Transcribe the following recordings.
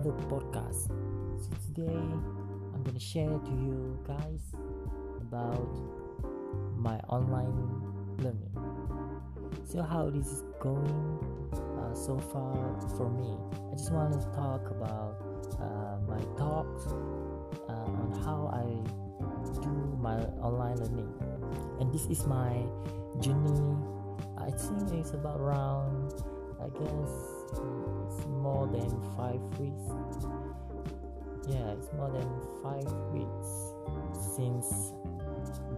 another podcast. So today I'm gonna share to you guys about my online learning. So how this is going uh, so far for me. I just want to talk about uh, my thoughts uh, on how I do my online learning, and this is my journey. I think it's about around, I guess, it's more than five weeks. Yeah, it's more than five weeks since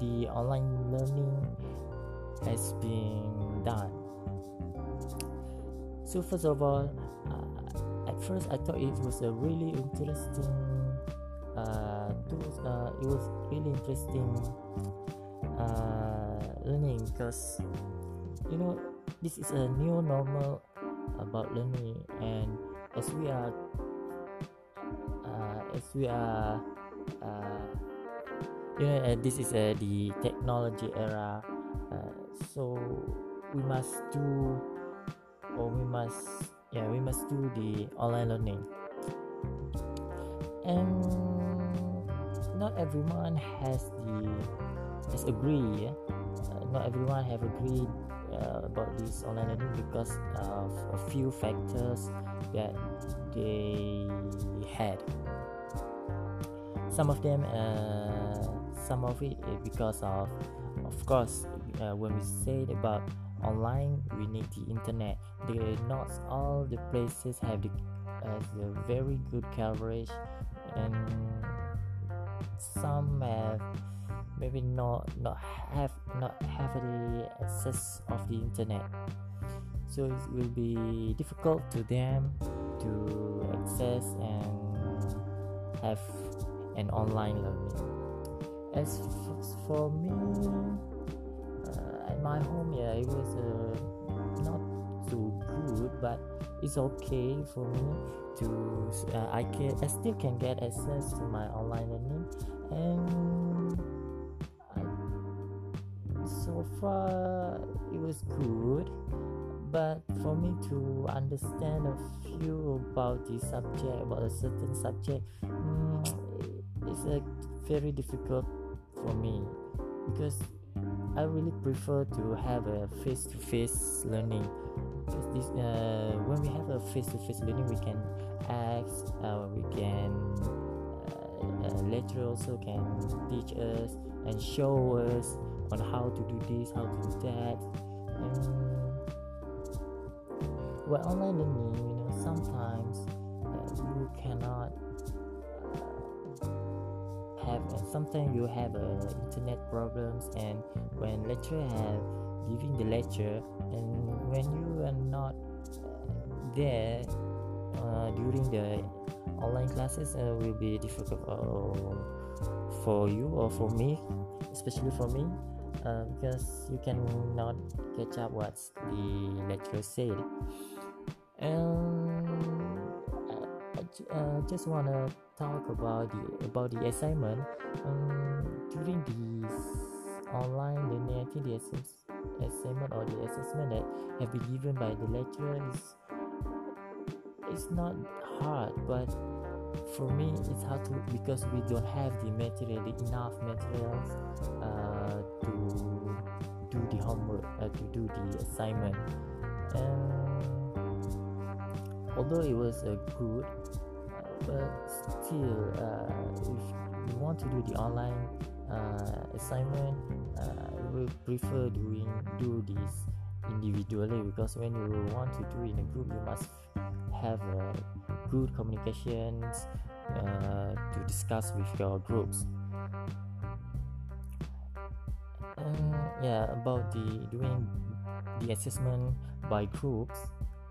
the online learning has been done. So first of all, uh, at first I thought it was a really interesting uh. Uh, it was really interesting uh, learning because you know this is a new normal about learning, and as we are uh, as we are uh, you know uh, this is uh, the technology era uh, so we must do or we must yeah we must do the online learning and not everyone has the has agreed yeah? uh, not everyone have agreed uh, about this online learning because of a few factors that they had. Some of them uh, some of it because of of course uh, when we say about online we need the internet. They not all the places have the a very good coverage and some have maybe not not have not have the access of the internet. So it will be difficult to them to access and have an online learning. As f- for me uh, at my home yeah it was uh, not so good but it's okay for me to uh, I can I still can get access to my online learning and so far it was good but for me to understand a few about the subject about a certain subject mm, it's a very difficult for me because I really prefer to have a face-to-face learning. Because this, uh, when we have a face-to-face learning, we can ask, uh, we can uh, uh, also can teach us and show us on how to do this, how to do that. Well, online learning, you know, sometimes uh, you cannot have and sometimes you have uh, internet problems and when lecturer have giving the lecture and when you are not there uh, during the online classes uh, will be difficult uh, for you or for me especially for me uh, because you cannot catch up what the lecturer said and I uh, just wanna talk about the about the assignment. Um, during this online learning, I think the ass- assignment or the assessment that have been given by the lecturer is it's not hard, but for me it's hard to because we don't have the material, the enough materials uh, to do the homework, uh, to do the assignment. And although it was a good but still uh, if you want to do the online uh, assignment uh, we prefer doing do this individually because when you want to do in a group you must have a good communications uh, to discuss with your groups. And yeah about the doing the assessment by groups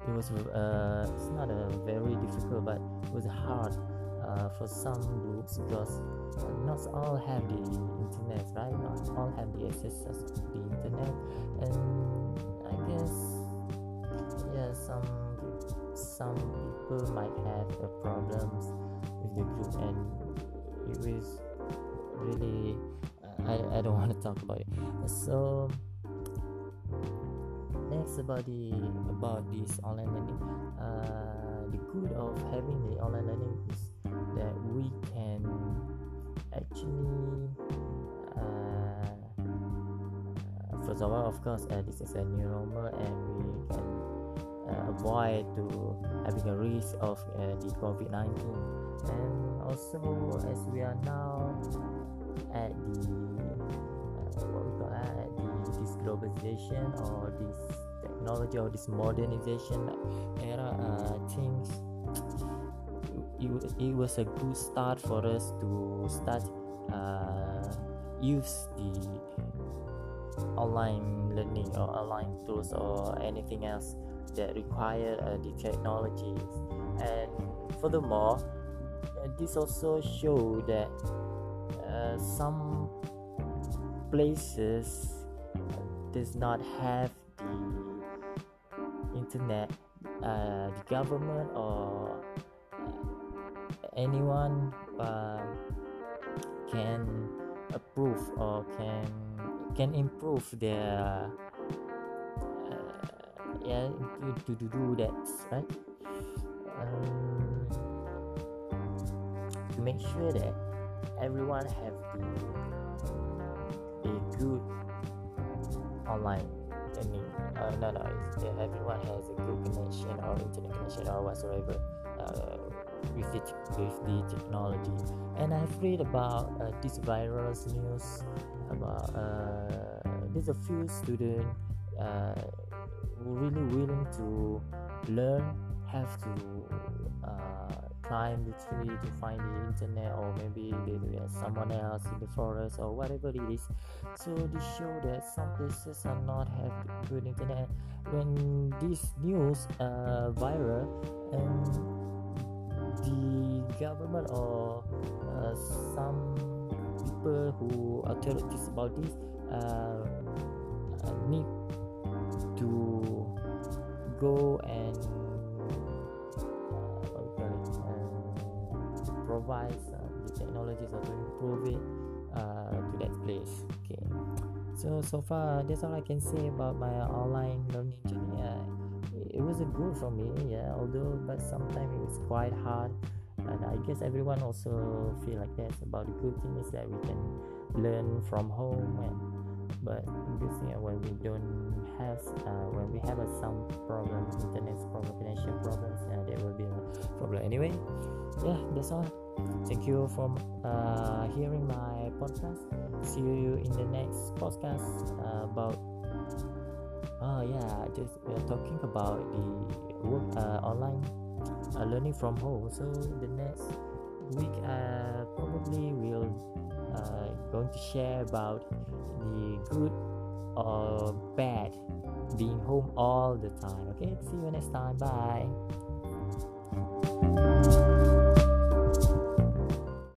it was uh, it's not a very difficult but it was hard uh, for some groups because not all have the internet right? Not all have the access to the internet. And i guess yeah some some people might have uh, problems with the group and it was really uh, I, I don't want to talk about it. So next about the about this online learning uh, the good of having the online learning is that we can actually uh, first of all of course uh, this is a new normal and we can uh, avoid to having a risk of uh, the covid-19 and also as we are now at the uh, what we call that the this globalization or this technology or this modernization era uh, things it, it was a good start for us to start uh, use the online learning or online tools or anything else that require uh, the technology. And furthermore uh, this also show that uh, some places does not have the internet uh, the government or anyone uh, can approve or can can improve their uh, yeah to, to do that right? Um, to make sure that everyone have the a good online. Learning uh, no no everyone has a good connection or internet connection or whatsoever uh, with the, with the technology. And i've read about uh, this virus news about uh, there's a few students uh, really willing to learn have to uh, climb the tree to find the internet or maybe there's someone else in the forest or whatever it is. So this show that some places are not have good internet. When this news uh, viral government or uh, some people who authorities about this uh, uh, need to go and uh, provide the technologies or to improve it uh, to that place. Okay. So so far that's all i can say about my online learning journey. Uh, it was a good for me yeah although but sometimes it was quite hard and i guess everyone also feel like that about the good thing is that we can learn from home and but good thing when we don't have uh, when we have uh, some problems internet problem connection problems uh, there will be a problem. Anyway yeah that's all. Thank you for uh, hearing my podcast. See you in the next podcast uh, about Oh yeah, just we are talking about the work uh, online uh, learning from home. So the next week, uh, probably will uh, going to share about the good or bad being home all the time. Okay, see you next time. Bye.